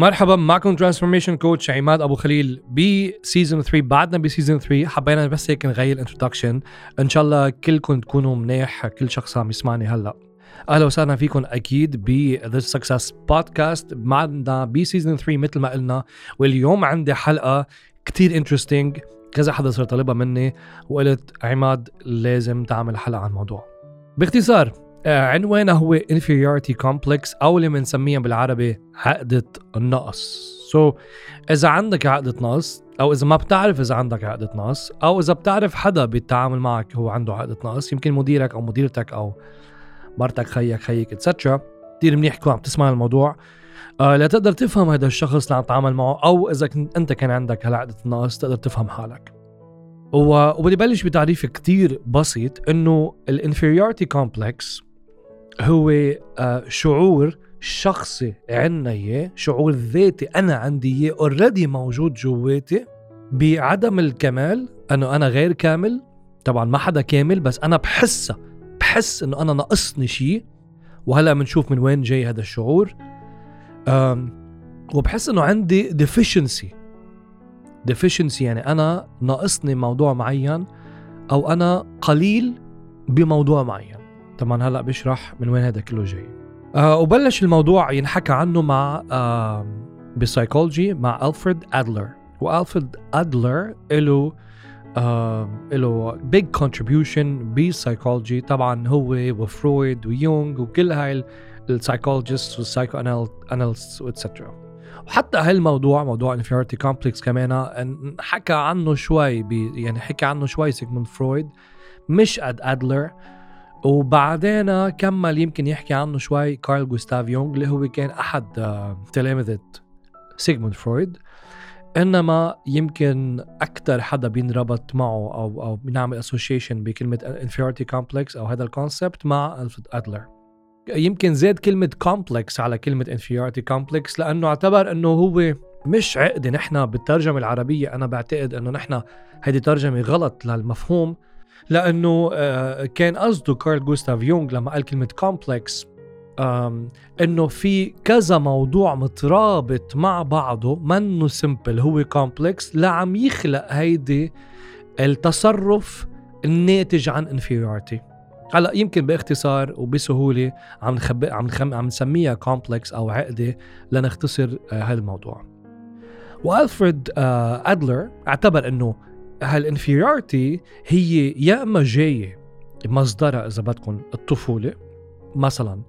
مرحبا معكم transformation coach عماد أبو خليل ب season 3 بعدنا ب season 3 حبينا بس هيك نغير ال introduction إن شاء الله كلكم تكونوا منيح كل شخص عم يسمعني هلأ. أهلا وسهلا فيكم أكيد ب The Success Podcast معنا ب season 3 مثل ما قلنا. واليوم عندي حلقة كتير interesting كذا حدا صار طالبها مني. وقلت عماد لازم تعمل حلقة عن الموضوع. باختصار آه، عنوانها هو inferiority complex أو اللي بنسميها بالعربي عقدة النقص. سو so, إذا عندك عقدة نقص أو إذا ما بتعرف إذا عندك عقدة نقص أو إذا بتعرف حدا بالتعامل معك هو عنده عقدة نقص يمكن مديرك أو مديرتك أو مرتك خيك خيك اتسترا كثير منيح تكون عم تسمع الموضوع. آه لتقدر تفهم هذا الشخص اللي عم تتعامل معه أو إذا كنت أنت كان عندك هالعقدة النقص تقدر تفهم حالك. وبدي بلش بتعريف كتير بسيط إنه ال inferiority complex هو آه، شعور شخصي عنا إياه شعور ذاتي أنا عندي إياه already موجود جواتي. بعدم الكمال إنه أنا غير كامل. طبعا ما حدا كامل بس أنا بحسها بحس إنه أنا ناقصني شيء. وهلأ بنشوف من وين جاي هذا الشعور. وبحس إنه عندي deficiency deficiency يعني أنا ناقصني موضوع معين أو أنا قليل بموضوع معين. طبعا هلأ بشرح من وين هذا كله جاي. آه وبلش الموضوع ينحكى عنه مع آه بالسايكولوجي مع ألفريد أدلر. وألفريد أدلر له آه له big contribution بال psychology طبعا هو وفرويد ويونغ وكل هاي ال psychologists والسايكو analysts و etcetera وحتى هالموضوع موضوع inferiority complex كمان حكى عنه شوي يعني حكى عنه شوي سيجموند فرويد مش قد أدلر. وبعدين كمل يمكن يحكي عنه شوي كارل جوستاف يونغ اللي هو كان أحد آه، تلامذة سيغموند فرويد. إنما يمكن أكثر حدا بينربط معه أو أو بنعمل association بكلمة inferiority complex أو هذا ال concept مع ألفريد أدلر. يمكن زاد كلمة complex على كلمة inferiority complex لأنه اعتبر إنه هو مش عقده نحن بالترجمة العربية. أنا بعتقد إنه نحن هذه ترجمة غلط للمفهوم. لأنه آه، كان قصده كارل جوستاف يونغ لما قال كلمة complex إنه في كذا موضوع مترابط مع بعضه منه simple هو complex لعم يخلق هيدي التصرف الناتج عن inferiority هلأ يمكن باختصار وبسهولة عم نخبئ عم نخم عم نسميها complex أو عقدة لنختصر آه، هذا الموضوع وألفريد آه، أدلر اعتبر إنه هال inferiority هي يا إما جاية مصدرها إذا بدكم الطفولة مثلا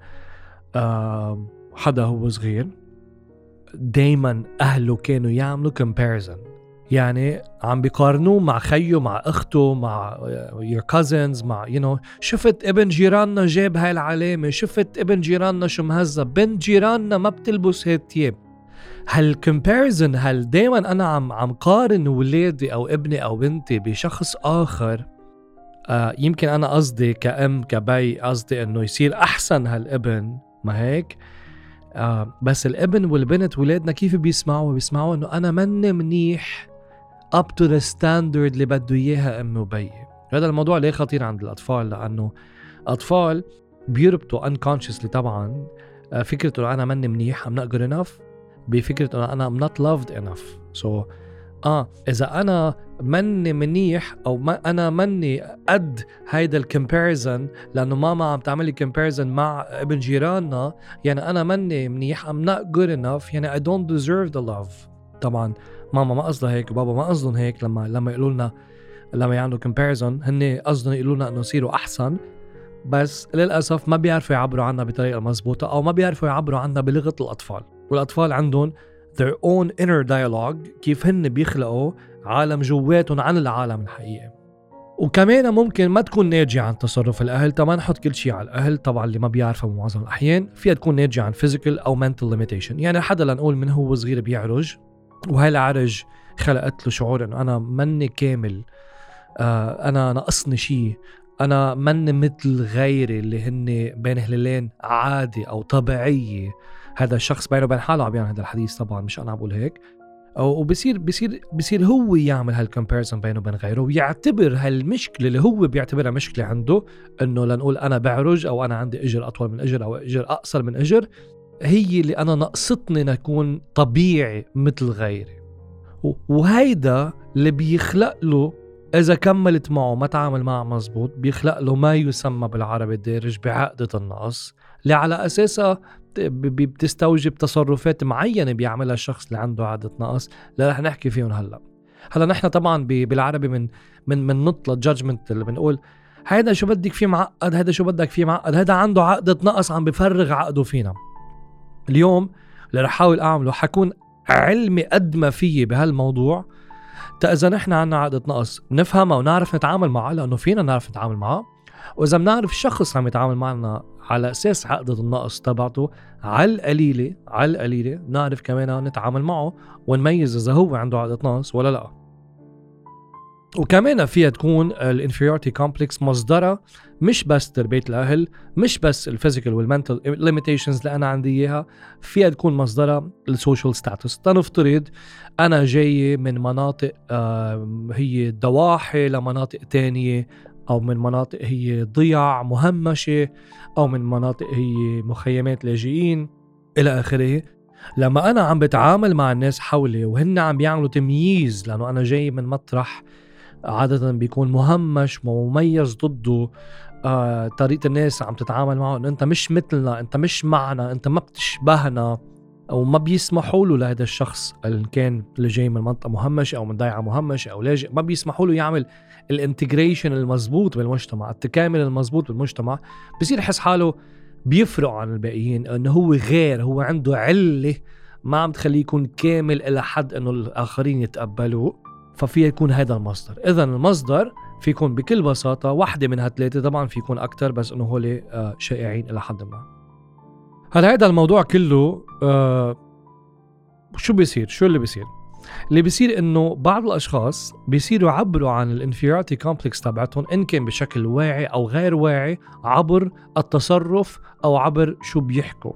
آه حدا هو صغير دايما أهله كانوا يعملوا comparison يعني عم بيقارنوه مع خيه مع أخته مع your cousins مع you you know, شفت ابن جيراننا جاب هاي العلامة شفت ابن جيراننا شو مهذب بنت جيراننا ما بتلبس هيك تياب هال comparison هل دائما أنا عم عم قارن ولادي أو ابني أو بنتي بشخص آخر؟ آه يمكن أنا قصدي كأم كبي قصدي إنه يصير أحسن هالابن ما هيك؟ آه بس الابن والبنت ولادنا كيف بيسمعوا؟ بيسمعوا إنه أنا مني منيح up to the standard اللي بده إياها أمي وبي. هذا الموضوع ليه خطير عند الأطفال؟ لأنه أطفال بيربطوا unconsciously طبعا آه، فكرة إنه أنا مني منيح I'm not good enough. بفكرة إنه أنا I'm not loved enough. So آه إذا أنا مني منيح أو ما أنا مني قد هيدا الكومباريزن لأنه ماما عم تعمل لي comparison مع ابن جيراننا يعني أنا مني منيح I'm not good enough يعني I don't deserve the love. طبعا ماما ما قصدها هيك وبابا ما قصدهم هيك لما لما يقولوا لنا لما يعملوا comparison هن قصدهم يقولوا لنا إنه نصيروا أحسن. بس للأسف ما بيعرفوا يعبروا عنا بطريقة مزبوطه أو ما بيعرفوا يعبروا عنا بلغة الأطفال. والأطفال عندهم their own inner dialogue كيف هن بيخلقوا عالم جواتهم عن العالم الحقيقي. وكمان ممكن ما تكون ناتجة عن تصرف الأهل طبعا نحط كل شيء على الأهل طبعا اللي ما بيعرفوا بمعظم الأحيان فيها تكون ناتجة عن physical أو mental limitation. يعني حدا لنقول من هو صغير بيعرج وهي العرج خلقت له شعور إنه أنا مني كامل آه أنا ناقصني شيء أنا مني مثل غيري اللي هن بين هلالين عادي أو طبيعية. هذا الشخص بينه وبين حاله عم يعمل هذا الحديث طبعا مش أنا عم بقول هيك. وبصير بصير بصير هو يعمل هالكومباريزون بينه وبين غيره ويعتبر هالمشكلة اللي هو بيعتبرها مشكلة عنده إنه لنقول أنا بعرج أو أنا عندي إجر أطول من إجر أو إجر أقصر من إجر هي اللي أنا نقصتني نكون طبيعي مثل غيري. وهيدا اللي بيخلق له إذا كملت معه ما تعامل معه مزبوط بيخلق له ما يسمى بالعربي الدارج بعقدة النقص. اللي على أساسها بتستوجب تصرفات معينة بيعملها الشخص اللي عنده عقدة نقص اللي رح نحكي فيهم هلأ. هلأ نحن طبعا بالعربي من من من نطلع جادجمنت اللي بنقول هيدا شو بدك فيه معقد هيدا شو بدك فيه معقد هيدا عنده عقدة نقص عم بفرغ عقده فينا. اليوم اللي رح احاول أعمله حكون علمي قد ما فيي بهالموضوع تا إذا نحن عنا عقدة نقص نفهمها ونعرف نتعامل معها لأنه فينا نعرف نتعامل معها وإذا بنعرف الشخص عم يتعامل معنا على أساس عقدة النقص تبعته على القليلة على القليلة نعرف كمان نتعامل معه ونميز إذا هو عنده عقدة نقص ولا لا. وكمان فيها تكون ال inferiority complex مصدرها مش بس تربية الأهل مش بس ال physical وال mental limitations اللي أنا عندي إياها فيها تكون مصدرها ال social status تنفترض أنا جاي من مناطق هي ضواحي لمناطق تانية أو من مناطق هي ضيع مهمشة أو من مناطق هي مخيمات لاجئين إلى آخره. لما أنا عم بتعامل مع الناس حولي وهن عم بيعملوا تمييز لأنه أنا جاي من مطرح عادة بيكون مهمش ومميز ضده آه طريقة الناس عم تتعامل معه إنه أنت مش مثلنا أنت مش معنا أنت ما بتشبهنا أو ما بيسمحوا له لهذا الشخص اللي كان اللي جاي من منطقة مهمشه أو من ضيعة مهمشه أو لاجئ ما بيسمحوا له يعمل الانتجريشن المزبوط بالمجتمع التكامل المزبوط بالمجتمع بصير يحس حاله بيفرق عن الباقيين إنه هو غير هو عنده علة ما عم تخليه يكون كامل إلى حد إنه الآخرين يتقبلوه ففيها يكون هذا المصدر. اذا المصدر في يكون بكل بساطة واحدة من هالثلاثه طبعا في يكون أكثر بس إنه هول آه، شائعين إلى حد ما. هلا هذا الموضوع كله آه شو بيصير؟ شو اللي بيصير؟ اللي بيصير إنه بعض الأشخاص بيصيروا يعبروا عن ال inferiority complex تبعتهم إن كان بشكل واعي أو غير واعي عبر التصرف أو عبر شو بيحكوا.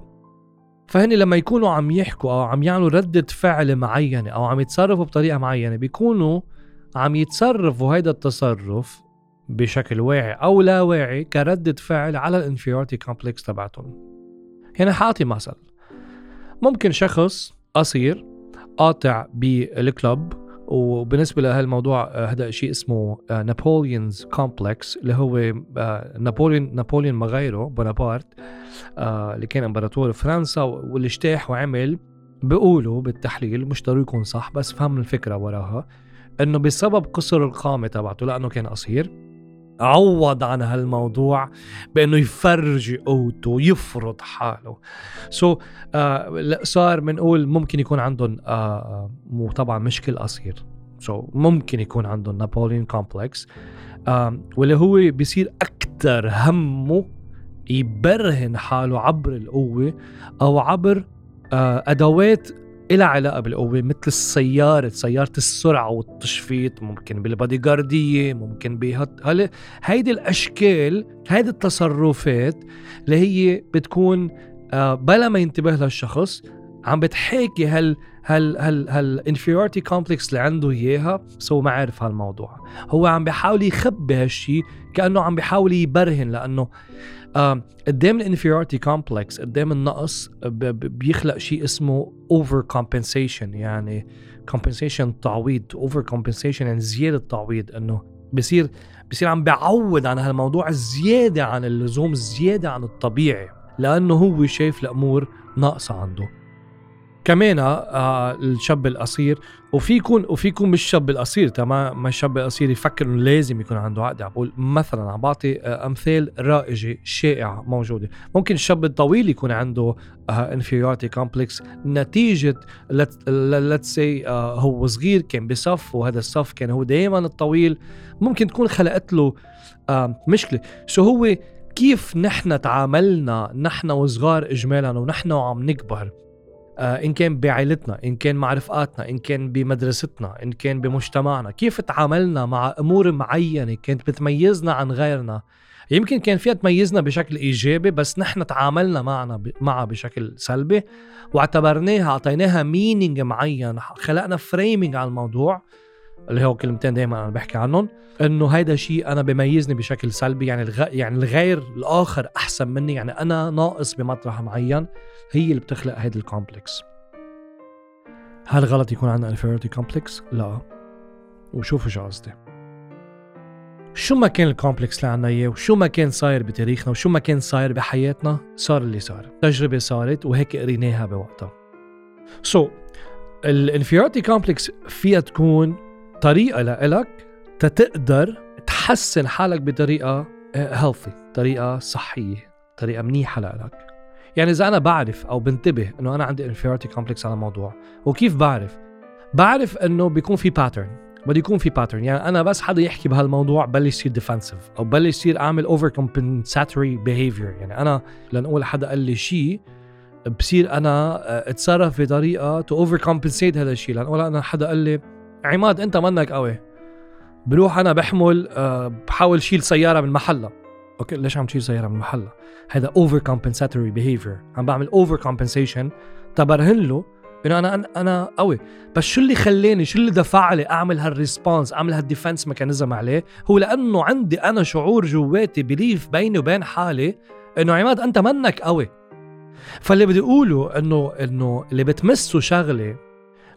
فهن لما يكونوا عم يحكوا أو عم يعملوا ردة فعل معينة أو عم يتصرفوا بطريقة معينة بيكونوا عم يتصرفوا هيدا التصرف بشكل واعي أو لا واعي كردة فعل على ال inferiority complex تبعتهم. يعني حاعطي مثل. ممكن شخص قصير قاطع بالكلب وبالنسبة لهالموضوع آه، هذا شيء اسمه Napoleon's آه، complex اللي هو نابوليون نابوليون ما غيره بونابرت اللي كان إمبراطور فرنسا واللي اجتاح وعمل بيقولوا بالتحليل مش ضروري يكون صح بس فهم الفكرة وراها إنه بسبب قصر القامة تبعته لأنه كان قصير عوض عن هالموضوع بأنه يفرجي قوته يفرض حاله. so, uh, صار بنقول ممكن يكون عندهم uh, مو طبعا مش كل قصير. so, ممكن يكون عندهم Napoleon complex uh, واللي هو بيصير أكثر همه يبرهن حاله عبر القوة أو عبر أدوات إلها علاقة بالقوة مثل السيارة سيارة السرعة والتشفيط ممكن بالبادي جاردية ممكن بهت هل هيدي الأشكال هيدي التصرفات اللي هي بتكون آه بلا ما ينتبه للشخص عم بتحاكي هال هال هال هال inferiority complex اللي عنده إياها so ما عارف هالموضوع. هو عم بيحاول يخبي هالشيء كأنه عم بيحاول يبرهن لأنه قدام ال inferiority complex قدام النقص بيخلق شيء اسمه overcompensation يعني compensation تعويض overcompensation يعني زيادة تعويض إنه بصير بصير عم بيعوض عن هالموضوع زياده عن اللزوم زياده عن الطبيعي لأنه هو شايف الأمور ناقصة عنده. كمان آه الشاب القصير وفي يكون وفي يكون مش الشاب القصير تمام؟ ما الشاب القصير يفكر إنه لازم يكون عنده عقد. عم بقول مثلا عم بعطي آه أمثال رائجة شائعة موجودة. ممكن الشاب الطويل يكون عنده inferiority آه complex نتيجة let's see آه هو صغير كان بصف وهذا الصف كان هو دائما الطويل. ممكن تكون خلقت له آه مشكلة. شو هو كيف نحن تعاملنا نحن وصغار اجمالا ونحن وعم نكبر؟ آه، إن كان بعائلتنا إن كان مع رفقاتنا إن كان بمدرستنا إن كان بمجتمعنا. كيف تعاملنا مع أمور معينة كانت بتميزنا عن غيرنا؟ يمكن كان فيها تميزنا بشكل إيجابي بس نحن تعاملنا معنا ب... معها بشكل سلبي واعتبرناها أعطيناها meaning معين خلقنا framing على الموضوع اللي هو كلمتين دائما أنا بحكي عنهم إنه هيدا شيء أنا بميزني بشكل سلبي يعني الغ... يعني الغير الآخر أحسن مني يعني أنا ناقص بمطرح معين. هي اللي بتخلق هيدا ال complex هل غلط يكون عندنا inferiority complex؟ لا. وشوفوا شو قصدي. شو ما كان ال complex اللي عنا إياه وشو ما كان صاير بتاريخنا وشو ما كان صاير بحياتنا صار اللي صار. تجربة صارت وهيك قريناها بوقتها. so, ال inferiority complex فيها تكون طريقة لإلك تتقدر تحسن حالك بطريقة healthy طريقة صحية طريقة منيحة لإلك. يعني إذا أنا بعرف أو بنتبه إنه أنا عندي inferiority complex على موضوع وكيف بعرف؟ بعرف إنه بيكون في pattern بده يكون في pattern يعني أنا بس حدا يحكي بهالموضوع بلش يصير defensive أو بلش يصير أعمل overcompensatory behavior يعني أنا لنقول حدا قال لي شيء بصير أنا آه، أتصرف بطريقة to overcompensate هذا الشيء لنقول أنا حدا قال لي عماد أنت منك قوي. بروح أنا بحمل أه بحاول شيل سيارة من محلها. okay ليش عم تشيل سيارة من محلها؟ هذا overcompensatory behavior عم بعمل overcompensation تبرهن له؟ إنه أنا أنا قوي. بس شو اللي خلاني شو اللي دفعني أعمل هال response أعمل هال defense mechanism عليه؟ هو لأنه عندي أنا شعور جواتي belief بيني وبين حالي إنه عماد أنت منك قوي. فاللي بدي أقوله انه إنه اللي بتمسه شغلة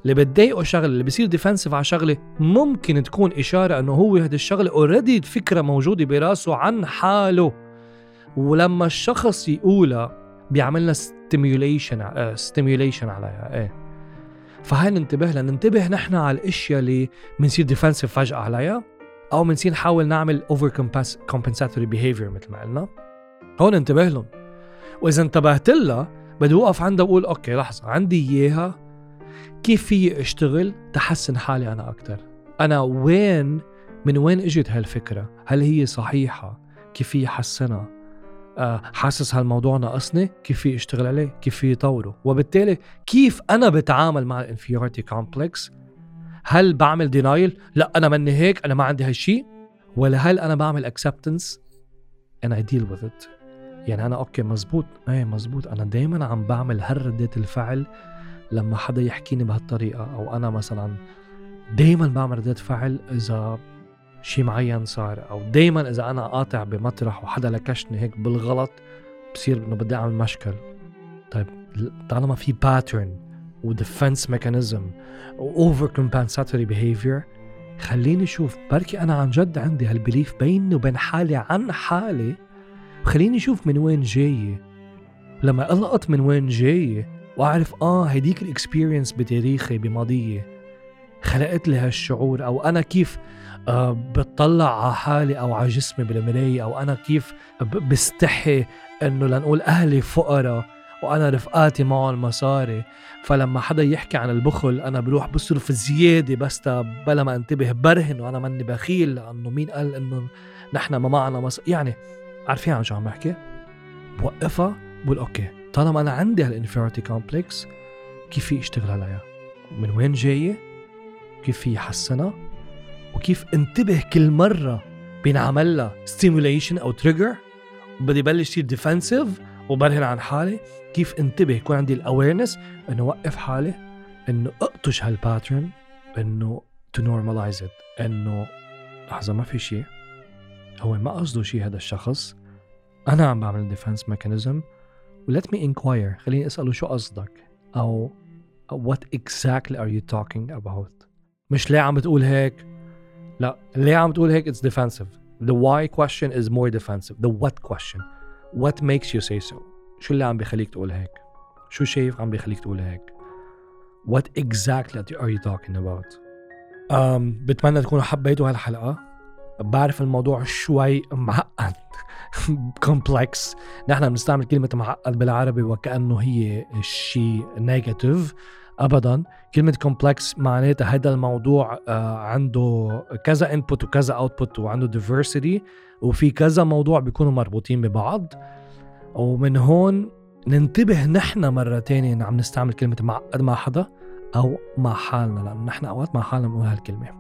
اللي بتضايقه شغلة اللي بيصير defensive على شغلة ممكن تكون إشارة إنه هو هذه الشغلة already فكرة موجودة براسه عن حاله. ولما الشخص يقولها بيعملنا stimulation stimulation عليها إيه. فهاي ننتبه لها ننتبه نحن على الأشياء اللي بنصير defensive فجأة عليها أو بنصير نحاول نعمل overcompensatory behavior مثل ما قلنا. هون انتبه لهم. وإذا انتبهت لها بدي أوقف عندها وأقول okay لحظة عندي إياها كيف في اشتغل تحسن حالي أنا أكثر أنا وين من وين إجت هالفكرة؟ هل هي صحيحة؟ كيف في حسنها؟ آه، حاسس هالموضوع ناقصني؟ كيف في اشتغل عليه؟ كيف في يطوره؟ وبالتالي كيف أنا بتعامل مع ال inferiority complex هل بعمل denial لا أنا مني هيك أنا ما عندي هالشيء ولا هل أنا بعمل acceptance and I deal with it يعني أنا okay مزبوط. إيه مزبوط. أنا دائما عم بعمل هالردة الفعل لما حدا يحكيني بهالطريقة أو أنا مثلا دائما بعمل ردة فعل إذا شيء معين صار أو دائما إذا أنا قاطع بمطرح وحدا لكشني هيك بالغلط بصير إنه بدي أعمل مشكل. طيب طالما في pattern و defense mechanism و overcompensatory behavior خليني أشوف بركي أنا عن جد عندي هال belief بيني وبين حالي عن حالي خليني أشوف من وين جاية لما ألقط من وين جاية وأعرف آه هديك ال experience بتاريخي بماضيه خلقت لي هالشعور أو أنا كيف آه بتطلع على حالي أو على جسمي بالمرايه أو أنا كيف بستحي إنه لنقول أهلي فقراء وأنا رفقاتي معهم مصاري فلما حدا يحكي عن البخل أنا بروح بصرف زيادة بس بلا ما انتبه برهن وأنا ماني بخيل لأنه مين قال إنه نحن ما معنا مصاري يعني عارفين عن شو عم بحكي؟ بوقفها بقول okay طالما أنا عندي هال inferiority complex كيف في اشتغل عليها؟ من وين جاية؟ كيف في حسنها؟ وكيف انتبه كل مرة بينعمل لها stimulation أو trigger وبدي بلش يصير defensive وبرهن عن حالي. كيف انتبه يكون عندي ال awareness إنه وقف حالي؟ إنه أقطش هال pattern إنه to normalize it إنه لحظة ما في شيء. هو ما قصده شيء هذا الشخص. أنا عم بعمل defense mechanism و let me inquire خليني اساله شو قصدك أو what exactly are you talking about مش ليه عم بتقول هيك لا ليه عم تقول هيك it's defensive the why question is more defensive the what question what makes you say so شو اللي عم بيخليك تقول هيك شو شايف عم بيخليك تقول هيك what exactly are you talking about um, بتمنى تكونوا حبيتوا هالحلقة بعرف الموضوع شوي معقد كومبلكس نحن بنستعمل كلمة معقد بالعربي وكأنه هي شيء negative ابدا كلمة complex معناتها هذا الموضوع آه، عنده كذا input وكذا output وعنده diversity وفي كذا موضوع بيكونوا مربوطين ببعض. ومن هون ننتبه نحن مرة تانية عم نستعمل كلمة معقد مع حدا أو مع حالنا لأنه نحن أوقات مع حالنا بنقول هالكلمة.